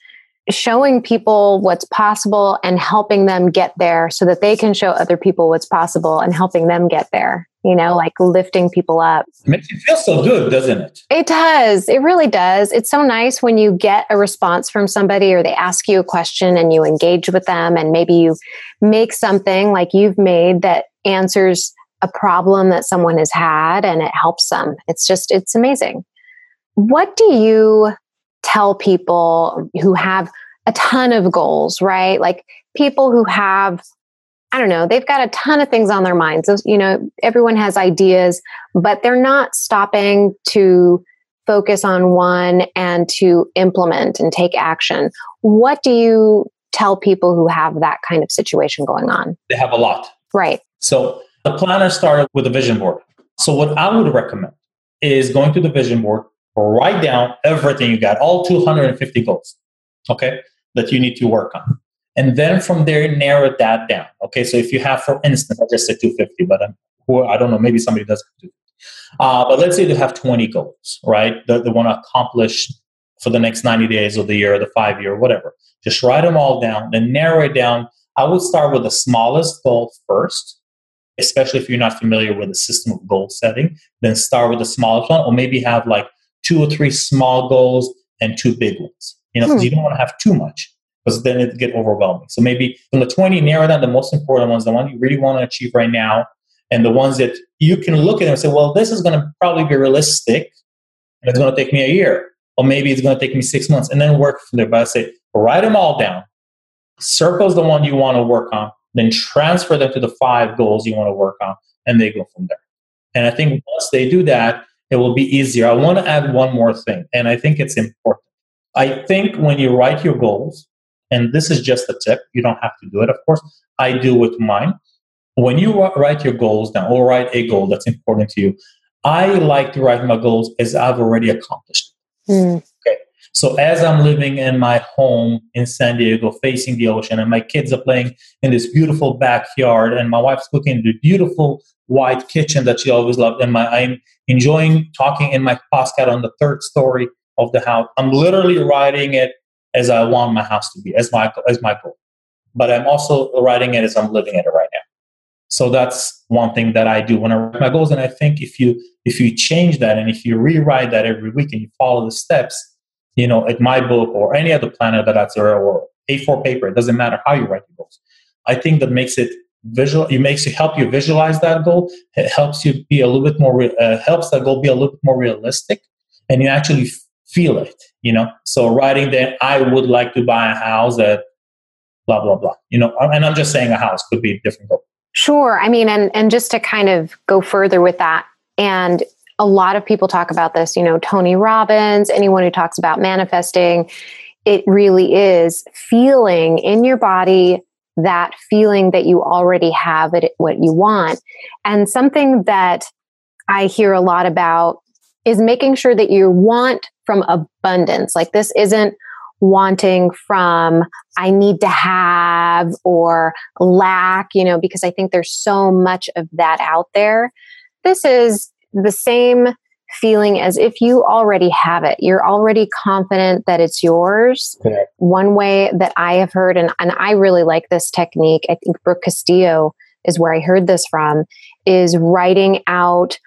showing people what's possible and helping them get there so that they can show other people what's possible and helping them get there. You know, like lifting people up. It makes you feel so good, doesn't it? It does. It really does. It's so nice when you get a response from somebody or they ask you a question and you engage with them and maybe you make something like you've made that answers a problem that someone has had and it helps them. It's just, it's amazing. What do you tell people who have a ton of goals, right? Like people who have I don't know, they've got a ton of things on their minds. You know, everyone has ideas, but they're not stopping to focus on one and to implement and take action. What do you tell people who have that kind of situation going on? They have a lot. Right. So the planner started with a vision board. So what I would recommend is going to the vision board, write down everything you got, all 250 goals, okay, that you need to work on. And then from there, narrow that down. Okay, so if you have, for instance, I just said 250, but I'm, I don't know, maybe somebody does uh, but let's say they have 20 goals, right? That they want to accomplish for the next 90 days of the year, or the five year, whatever. Just write them all down, then narrow it down. I would start with the smallest goal first, especially if you're not familiar with the system of goal setting. Then start with the smallest one, or maybe have like two or three small goals and two big ones. You know, because hmm. you don't want to have too much because then it get overwhelming. So maybe from the 20, narrow down the most important ones, the one you really want to achieve right now, and the ones that you can look at and say, well, this is going to probably be realistic, and it's going to take me a year, or maybe it's going to take me six months, and then work from there. But I say, write them all down, circles the one you want to work on, then transfer them to the five goals you want to work on, and they go from there. And I think once they do that, it will be easier. I want to add one more thing, and I think it's important. I think when you write your goals, and this is just a tip. You don't have to do it, of course. I do with mine. When you write your goals down or write a goal that's important to you, I like to write my goals as I've already accomplished. Mm. Okay. So as I'm living in my home in San Diego, facing the ocean, and my kids are playing in this beautiful backyard, and my wife's cooking in the beautiful white kitchen that she always loved, and my I'm enjoying talking in my podcast on the third story of the house. I'm literally writing it as I want my house to be, as my as my goal. But I'm also writing it as I'm living it right now. So that's one thing that I do when I write my goals. And I think if you if you change that and if you rewrite that every week and you follow the steps, you know, at my book or any other planner that that's there or A4 paper, it doesn't matter how you write your goals. I think that makes it visual. It makes it help you visualize that goal. It helps you be a little bit more uh, helps that goal be a little bit more realistic, and you actually feel it, you know. So writing that I would like to buy a house at blah blah blah, you know. And I'm just saying a house could be different goal. Sure. I mean, and and just to kind of go further with that, and a lot of people talk about this. You know, Tony Robbins, anyone who talks about manifesting, it really is feeling in your body that feeling that you already have it what you want and something that i hear a lot about is making sure that you want from abundance. Like this isn't wanting from I need to have or lack, you know, because I think there's so much of that out there. This is the same feeling as if you already have it. You're already confident that it's yours. One way that I have heard, and, and I really like this technique, I think Brooke Castillo is where I heard this from, is writing out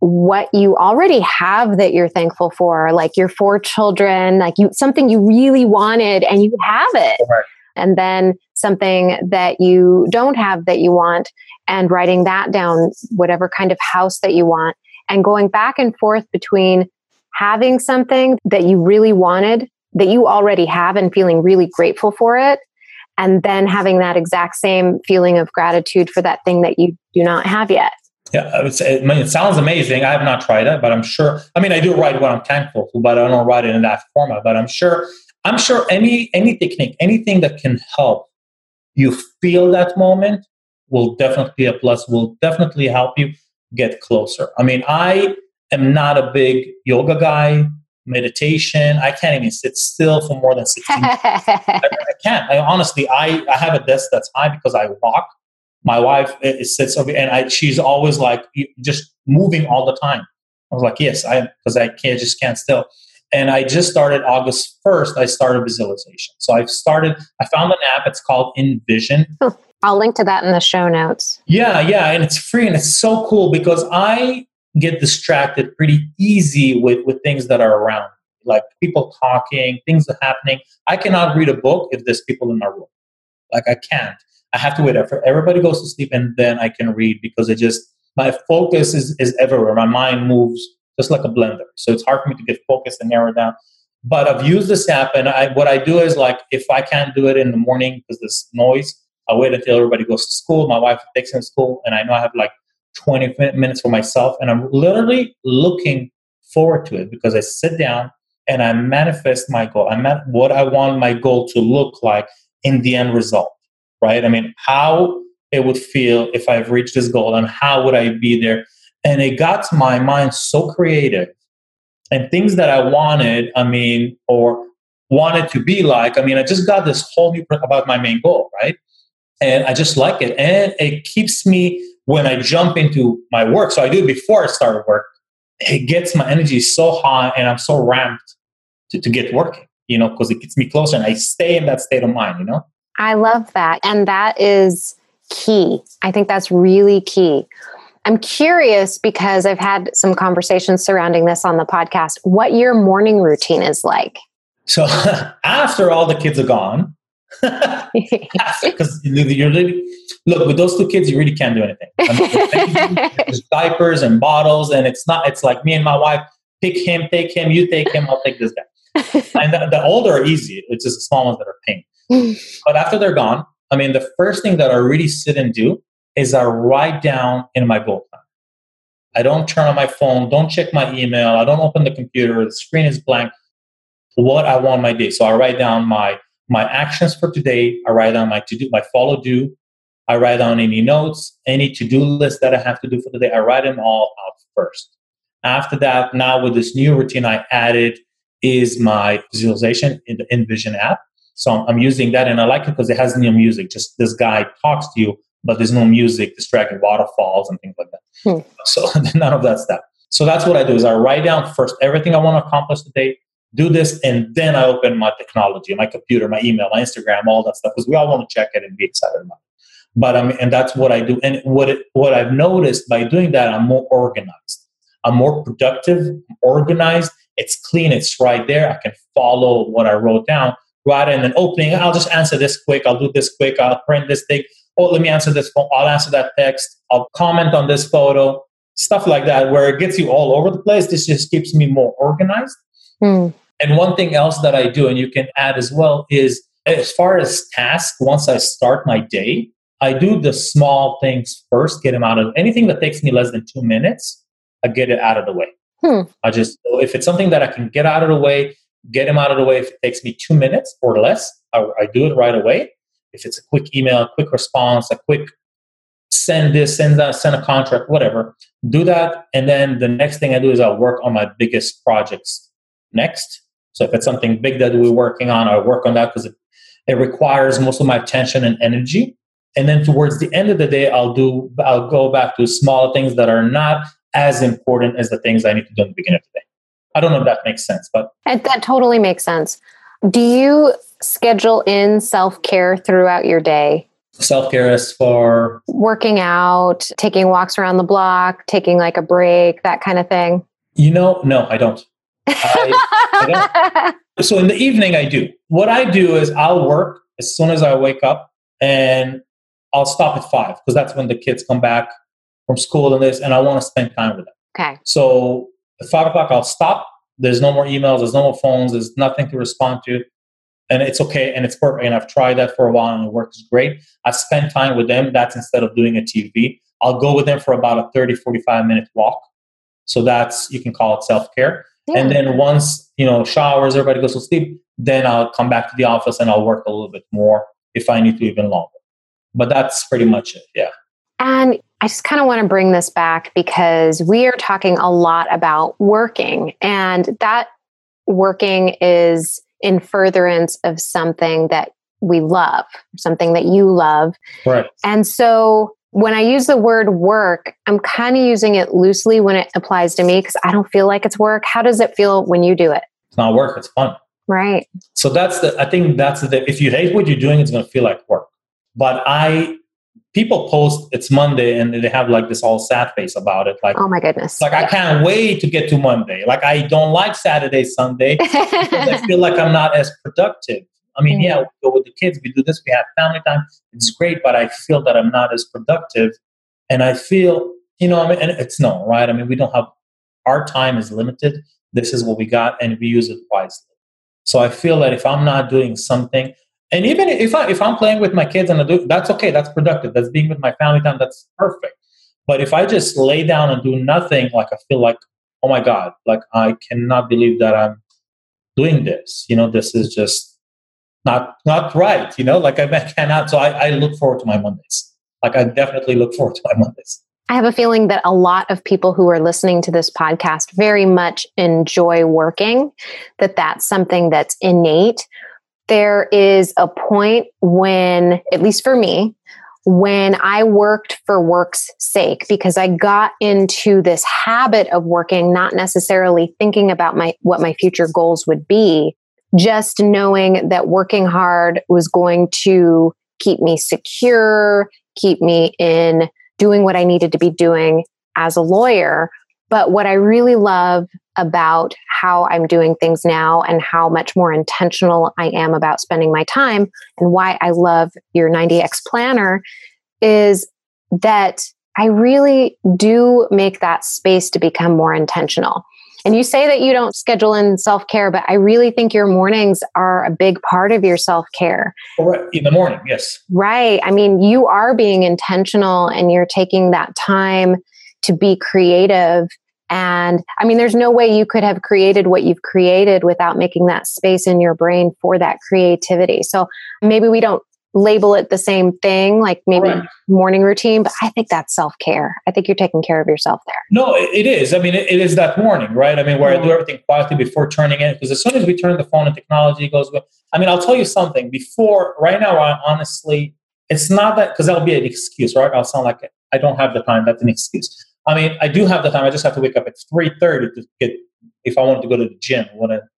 what you already have that you're thankful for, like your four children, like you something you really wanted and you have it. Right. And then something that you don't have that you want and writing that down, whatever kind of house that you want, and going back and forth between having something that you really wanted that you already have and feeling really grateful for it and then having that exact same feeling of gratitude for that thing that you do not have yet. Yeah, I would say, I mean, it sounds amazing. I have not tried it, but I'm sure. I mean, I do write what I'm thankful for, but I don't write it in that format. But I'm sure, I'm sure any any technique, anything that can help you feel that moment will definitely be a plus. Will definitely help you get closer. I mean, I am not a big yoga guy. Meditation, I can't even sit still for more than 16 minutes. (laughs) I, I can't. I honestly, I, I have a desk that's high because I walk my wife eh, eh, sits over and I, she's always like just moving all the time. I was like, yes, I because I can't just can't still. And I just started August 1st, I started visualization. So I've started, I found an app, it's called Envision. I'll link to that in the show notes. Yeah, yeah, and it's free and it's so cool because I get distracted pretty easy with with things that are around, like people talking, things are happening. I cannot read a book if there's people in my room. Like I can't. I have to wait after everybody goes to sleep and then I can read because it just my focus is is everywhere. My mind moves just like a blender, so it's hard for me to get focused and narrow down. But I've used this app, and I, what I do is like if I can't do it in the morning because there's noise, I wait until everybody goes to school. My wife takes them to school, and I know I have like 20 minutes for myself, and I'm literally looking forward to it because I sit down and I manifest my goal. I met what I want my goal to look like in the end result, right? I mean, how it would feel if I've reached this goal, and how would I be there? And it got my mind so creative and things that I wanted, I mean, or wanted to be like. I mean, I just got this whole new about my main goal, right? And I just like it. And it keeps me when I jump into my work. So I do it before I start work. It gets my energy so high and I'm so ramped to, to get working, you know, because it gets me closer and I stay in that state of mind, you know? I love that. And that is key. I think that's really key. I'm curious because I've had some conversations surrounding this on the podcast, what your morning routine is like. So (laughs) after all the kids are gone, (laughs) because you're really, look with those two kids, you really can't do anything. I mean, there's (laughs) diapers and bottles, and it's not. It's like me and my wife pick him, take him, you take him, I'll take this guy. and the, the older are easy. It's just the small ones that are pain. (sighs) but after they're gone, I mean, the first thing that I really sit and do is I write down in my plan. I don't turn on my phone, don't check my email, I don't open the computer, the screen is blank. What I want my day. So I write down my my actions for today, I write down my to do, my follow do, I write down any notes, any to-do list that I have to do for the day. I write them all out first. After that, now with this new routine I added is my visualization in the InVision app. So I'm using that and I like it because it has no music. Just this guy talks to you but there's no music distracting waterfalls and things like that. Hmm. So (laughs) none of that stuff. So that's what I do is I write down first everything I want to accomplish today, do this, and then I open my technology, my computer, my email, my Instagram, all that stuff, because we all want to check it and be excited about it. But I mean, and that's what I do. And what it, what I've noticed by doing that, I'm more organized. I'm more productive, organized. It's clean. It's right there. I can follow what I wrote down rather than an opening. I'll just answer this quick. I'll do this quick. I'll print this thing oh, let me answer this phone. I'll answer that text. I'll comment on this photo, stuff like that, where it gets you all over the place. This just keeps me more organized. Mm. And one thing else that I do, and you can add as well, is as far as tasks, once I start my day, I do the small things first, get them out of anything that takes me less than two minutes, I get it out of the way. Hmm. I just, if it's something that I can get out of the way, get them out of the way. If it takes me two minutes or less, I, I do it right away if it's a quick email, a quick response, a quick send this, send that, send a contract, whatever. Do that. And then the next thing I do is I'll work on my biggest projects next. So if it's something big that we're working on, I work on that because it, it requires most of my attention and energy. And then towards the end of the day, I'll do I'll go back to smaller things that are not as important as the things I need to do in the beginning of the day. I don't know if that makes sense, but that totally makes sense. Do you schedule in self care throughout your day? Self care is for working out, taking walks around the block, taking like a break, that kind of thing. You know, no, I don't. I, I don't. (laughs) So in the evening, I do. What I do is I'll work as soon as I wake up and I'll stop at five because that's when the kids come back from school and this, and I want to spend time with them. Okay. So at five o'clock, I'll stop. There's no more emails. There's no more phones. There's nothing to respond to and it's okay and it's perfect. And I've tried that for a while and it works great. I spend time with them. That's instead of doing a TV. I'll go with them for about a 30, 45 minute walk. So that's, you can call it self care. Yeah. And then once, you know, showers, everybody goes to sleep, then I'll come back to the office and I'll work a little bit more if I need to even longer. But that's pretty much it. Yeah. And I just kind of want to bring this back because we are talking a lot about working, and that working is in furtherance of something that we love, something that you love. Right. And so when I use the word work, I'm kind of using it loosely when it applies to me because I don't feel like it's work. How does it feel when you do it? It's not work, it's fun. Right. So that's the, I think that's the, if you hate what you're doing, it's going to feel like work. But I people post it's Monday and they have like this all sad face about it. Like, oh my goodness. Like, yeah. I can't wait to get to Monday. Like, I don't like Saturday, Sunday. (laughs) I feel like I'm not as productive. I mean, mm-hmm. yeah, we go with the kids, we do this, we have family time. It's great, but I feel that I'm not as productive. And I feel, you know, I mean, and it's no, right? I mean, we don't have, our time is limited. This is what we got, and we use it wisely. So I feel that if I'm not doing something, and even if I if I'm playing with my kids and I do that's okay, that's productive. That's being with my family time. That's perfect. But if I just lay down and do nothing, like I feel like, oh my god, like I cannot believe that I'm doing this. You know, this is just not not right. You know, like I cannot. So I, I look forward to my Mondays. Like I definitely look forward to my Mondays. I have a feeling that a lot of people who are listening to this podcast very much enjoy working, that that's something that's innate there is a point when, at least for me, when I worked for work's sake, because I got into this habit of working, not necessarily thinking about my what my future goals would be, just knowing that working hard was going to keep me secure, keep me in doing what I needed to be doing as a lawyer. But what I really love about how I'm doing things now and how much more intentional I am about spending my time and why I love your 90X planner is that I really do make that space to become more intentional. And you say that you don't schedule in self care, but I really think your mornings are a big part of your self care. In the morning, yes. Right. I mean, you are being intentional and you're taking that time to be creative and I mean, there's no way you could have created what you've created without making that space in your brain for that creativity. So maybe we don't label it the same thing, like maybe right. morning routine, but I think that's self care. I think you're taking care of yourself there. No, it is. I mean, it, it is that morning, right? I mean, where. I do everything quietly before turning in, because as soon as we turn the phone and technology goes, I mean, I'll tell you something. Before, right now, I honestly, it's not that because that'll be an excuse, right? I'll sound like I don't have the time. That's an excuse. I mean, I do have the time. I just have to wake up at three thirty to get if I wanted to go to the gym, whatever,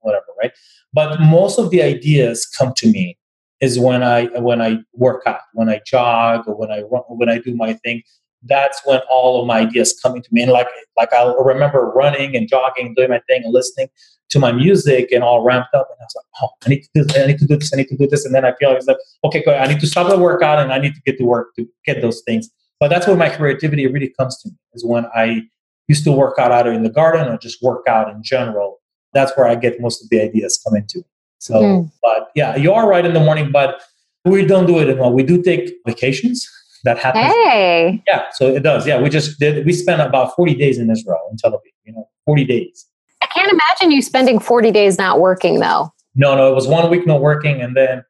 right? But most of the ideas come to me is when I when I work out, when I jog, or when I run, when I do my thing. That's when all of my ideas come into me. And like like I'll remember running and jogging, doing my thing, and listening to my music and all ramped up. And I was like, oh, I need to do this, I need to do this, I need to do this. And then I feel like, okay. I need to stop the workout and I need to get to work to get those things. But that's where my creativity really comes to me, is when I used to work out either in the garden or just work out in general. That's where I get most of the ideas coming to. So, mm. but yeah, you are right in the morning, but we don't do it anymore. We do take vacations. (laughs) That happens. Hey. Yeah, so it does. Yeah, we just did. We spent about 40 days in Israel, in Tel Aviv, you know, 40 days. I can't imagine you spending 40 days not working though. No, no, it was one week not working. And then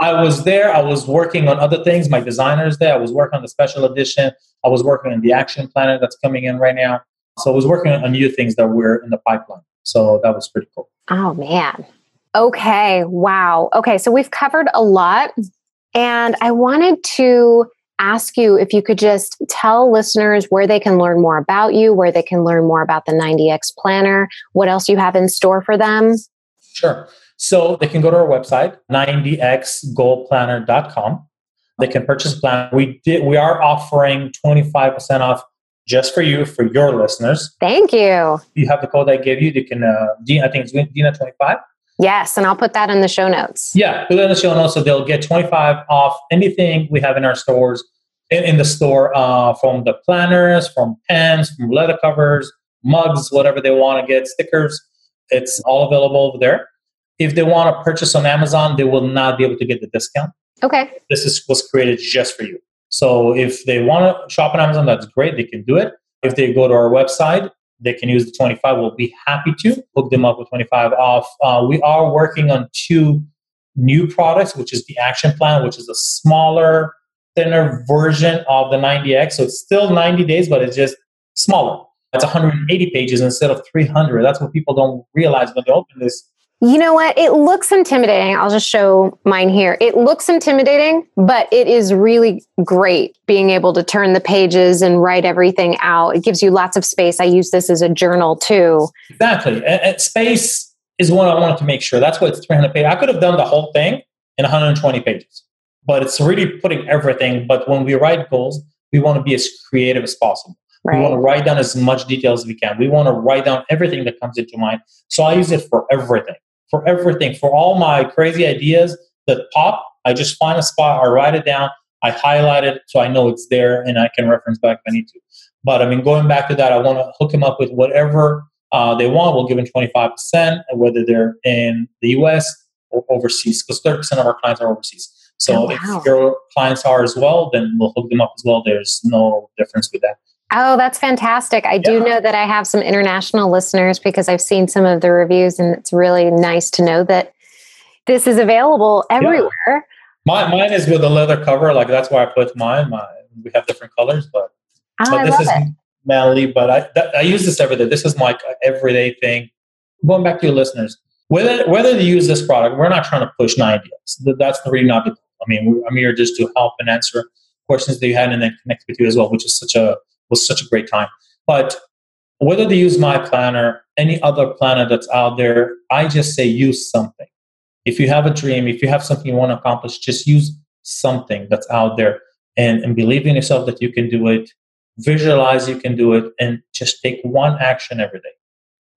I was there. I was working on other things. My designer's there. I was working on the special edition. I was working on the action planner that's coming in right now. So I was working on new things that were in the pipeline. So that was pretty cool. Oh, man. Okay. Wow. Okay. So we've covered a lot. And I wanted to ask you if you could just tell listeners where they can learn more about you, where they can learn more about the 90X planner, what else you have in store for them. Sure. So they can go to our website, 90xgoalplanner.com. They can purchase a plan. We did we are offering 25% off just for you, for your listeners. Thank you. You have the code I gave you. You can uh I think it's Dina25. Yes, and I'll put that in the show notes. Yeah, put it in the show notes so they'll get 25 off anything we have in our stores, in, in the store, uh, from the planners, from pens, from leather covers, mugs, whatever they want to get, stickers. It's all available over there. If they want to purchase on Amazon, they will not be able to get the discount. Okay. This is was created just for you. So if they want to shop on Amazon, that's great. They can do it. If they go to our website, they can use the 25. We'll be happy to hook them up with 25 off. Uh, we are working on two new products, which is the Action Plan, which is a smaller, thinner version of the 90X. So it's still 90 days, but it's just smaller. It's 180 pages instead of 300. That's what people don't realize when they open this you know what? It looks intimidating. I'll just show mine here. It looks intimidating, but it is really great being able to turn the pages and write everything out. It gives you lots of space. I use this as a journal too. Exactly. Space is what I wanted to make sure. That's what it's 300 pages. I could have done the whole thing in 120 pages. but it's really putting everything. But when we write goals, we want to be as creative as possible. Right. We want to write down as much detail as we can. We want to write down everything that comes into mind. So I use it for everything, for everything, for all my crazy ideas that pop. I just find a spot, I write it down, I highlight it so I know it's there and I can reference back if I need to. But I mean, going back to that, I want to hook them up with whatever uh, they want. We'll give them 25%, whether they're in the US or overseas, because 30% of our clients are overseas. So oh, wow. if your clients are as well, then we'll hook them up as well. There's no difference with that. Oh, that's fantastic. I yeah. do know that I have some international listeners because I've seen some of the reviews, and it's really nice to know that this is available everywhere. Yeah. Mine, mine is with a leather cover. Like that's why I put mine. My, we have different colors, but, oh, but this is it. manly. But I, that, I use this every day. This is my uh, everyday thing. Going back to your listeners, whether whether they use this product, we're not trying to push 90. That's the really not the I mean, I'm here just to help and answer questions that you had and then connect with you as well, which is such a was such a great time. But whether they use my planner, any other planner that's out there, I just say use something. If you have a dream, if you have something you want to accomplish, just use something that's out there and, and believe in yourself that you can do it. Visualize you can do it and just take one action every day.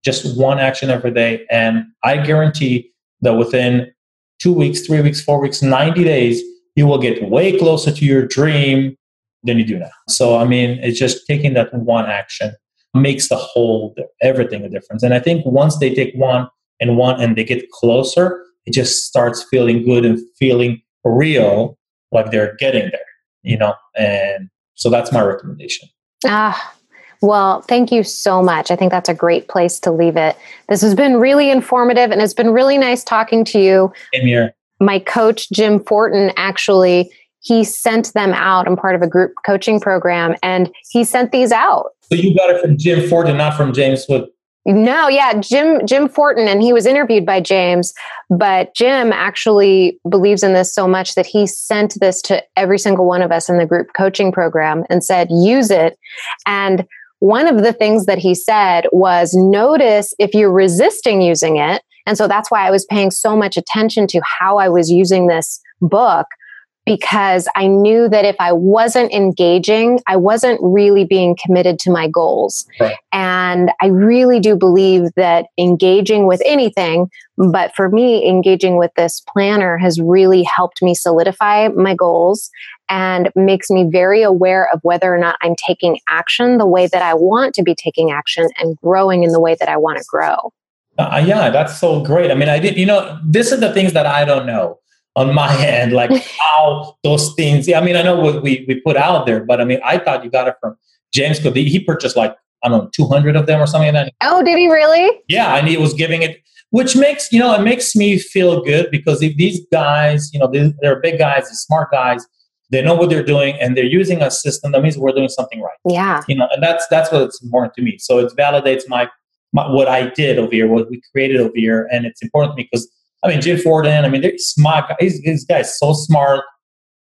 Just one action every day. And I guarantee that within two weeks, three weeks, four weeks, 90 days, you will get way closer to your dream than you do now. So, I mean, it's just taking that one action makes the whole, everything a difference. And I think once they take one and one and they get closer, it just starts feeling good and feeling real, like they're getting there, you know? And so that's my recommendation. Ah, well, thank you so much. I think that's a great place to leave it. This has been really informative and it's been really nice talking to you. Same here. My coach, Jim Fortin, actually, he sent them out. I'm part of a group coaching program and he sent these out. So you got it from Jim Fortin, not from James Wood. No, yeah, Jim Jim Fortin, and he was interviewed by James, but Jim actually believes in this so much that he sent this to every single one of us in the group coaching program and said, use it. And one of the things that he said was notice if you're resisting using it. And so that's why I was paying so much attention to how I was using this book because I knew that if I wasn't engaging, I wasn't really being committed to my goals. Right. And I really do believe that engaging with anything, but for me, engaging with this planner has really helped me solidify my goals and makes me very aware of whether or not I'm taking action the way that I want to be taking action and growing in the way that I want to grow. Uh, yeah, that's so great. I mean, I did, you know, this is the things that I don't know on my (laughs) end, like (laughs) how those things. I mean, I know what we we put out there, but I mean, I thought you got it from James because he purchased like I don't know, two hundred of them or something like that. Oh, did he really? Yeah, and he was giving it, which makes you know it makes me feel good because if these guys, you know, they're, they're big guys, they're smart guys, they know what they're doing, and they're using a system. That means we're doing something right. Yeah, you know, and that's that's what's important to me. So it validates my, my what I did over here, what we created over here, and it's important to me because I mean, Jim Fortin, I mean, they're smart. He's, this guy's so smart.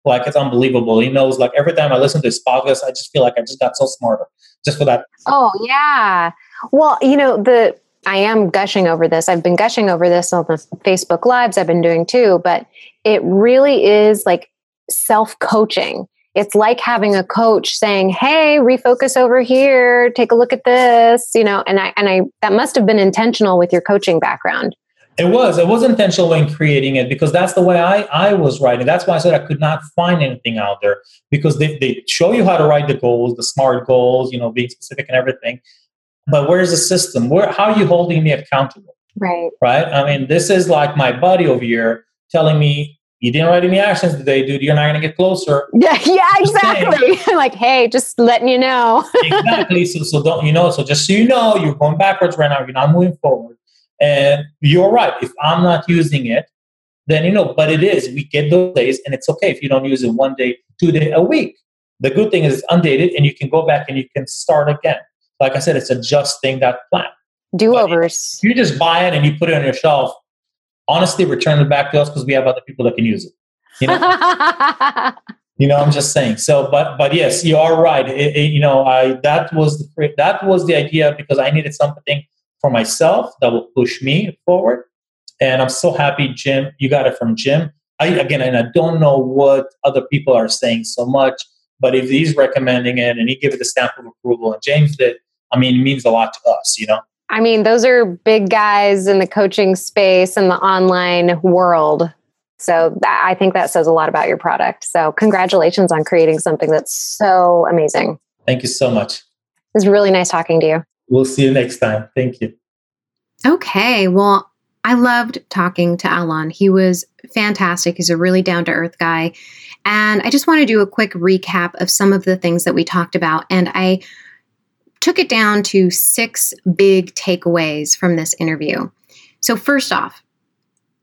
Like, it's unbelievable. He knows, like, every time I listen to his podcast, I just feel like I just got so smarter just for that. Oh, yeah. Well, you know, the, I am gushing over this. I've been gushing over this on the Facebook Lives I've been doing too, but it really is like self coaching. It's like having a coach saying, "Hey, refocus over here. Take a look at this." You know, and I and I that must have been intentional with your coaching background. It was. It was intentional in creating it because that's the way I, I was writing. That's why I said I could not find anything out there because they, they show you how to write the goals, the smart goals, you know, being specific and everything. But where's the system? Where how are you holding me accountable? Right. Right. I mean, this is like my buddy over here telling me you didn't write any actions today, dude. You're not going to get closer. (laughs) Yeah, yeah, exactly. (laughs) like, hey, just letting you know. (laughs) exactly. So, so don't you know? So just so you know, you're going backwards right now. You're not moving forward. And you're right. If I'm not using it, then you know, but it is. We get those days, and it's okay if you don't use it one day, two day, a week. The good thing is it's undated, and you can go back and you can start again. Like I said, it's adjusting that plan. Do overs. You just buy it and you put it on your shelf. Honestly, return it back to us because we have other people that can use it. You know. (laughs) you know, I'm just saying. So, but but yes, you are right. It, it, you know, I that was the that was the idea because I needed something for myself that will push me forward. And I'm so happy, Jim, you got it from Jim. I again, and I don't know what other people are saying so much, but if he's recommending it and he gave it the stamp of approval, and James did, I mean, it means a lot to us, you know. I mean, those are big guys in the coaching space and the online world. So that, I think that says a lot about your product. So congratulations on creating something that's so amazing. Thank you so much. It was really nice talking to you. We'll see you next time. Thank you. Okay. Well, I loved talking to Alon. He was fantastic. He's a really down to earth guy. And I just want to do a quick recap of some of the things that we talked about. And I took it down to six big takeaways from this interview. So, first off,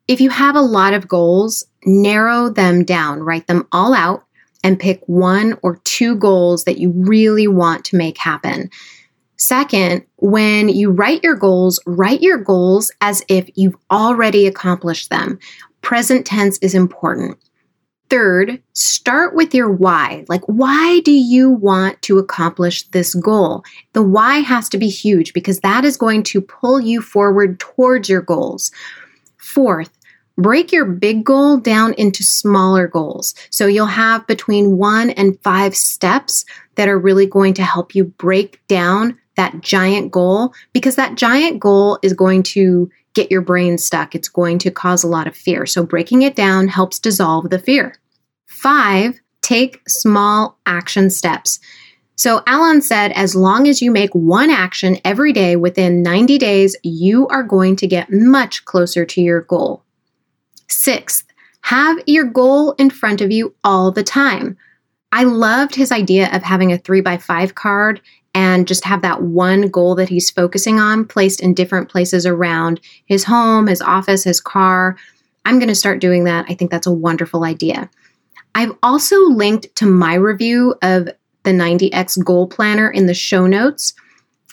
if you have a lot of goals, narrow them down, write them all out, and pick one or two goals that you really want to make happen. Second, when you write your goals, write your goals as if you've already accomplished them. Present tense is important. Third, start with your why. Like, why do you want to accomplish this goal? The why has to be huge because that is going to pull you forward towards your goals. Fourth, break your big goal down into smaller goals. So you'll have between one and five steps that are really going to help you break down that giant goal because that giant goal is going to get your brain stuck. It's going to cause a lot of fear. So breaking it down helps dissolve the fear. Five, take small action steps. So, Alon said, as long as you make one action every day within 90 days, you are going to get much closer to your goal. Sixth, have your goal in front of you all the time. I loved his idea of having a three by five card and just have that one goal that he's focusing on placed in different places around his home, his office, his car. I'm going to start doing that. I think that's a wonderful idea. I've also linked to my review of the 90X Goal Planner in the show notes.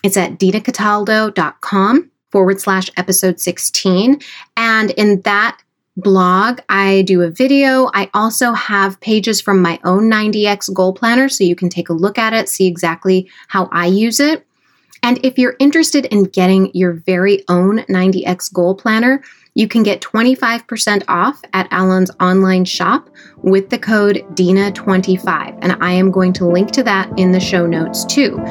It's at dinacataldo.com forward slash episode 16. And in that blog, I do a video. I also have pages from my own 90X Goal Planner, so you can take a look at it, see exactly how I use it. And if you're interested in getting your very own 90X Goal Planner, you can get 25% off at Alon's online shop with the code DINA25. And I am going to link to that in the show notes too.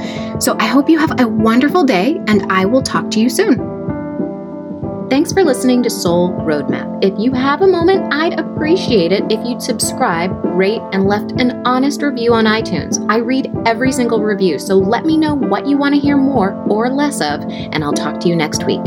So I hope you have a wonderful day, and I will talk to you soon. Thanks for listening to Soul Roadmap. If you have a moment, I'd appreciate it if you'd subscribe, rate, and left an honest review on iTunes. I read every single review, so let me know what you want to hear more or less of, and I'll talk to you next week.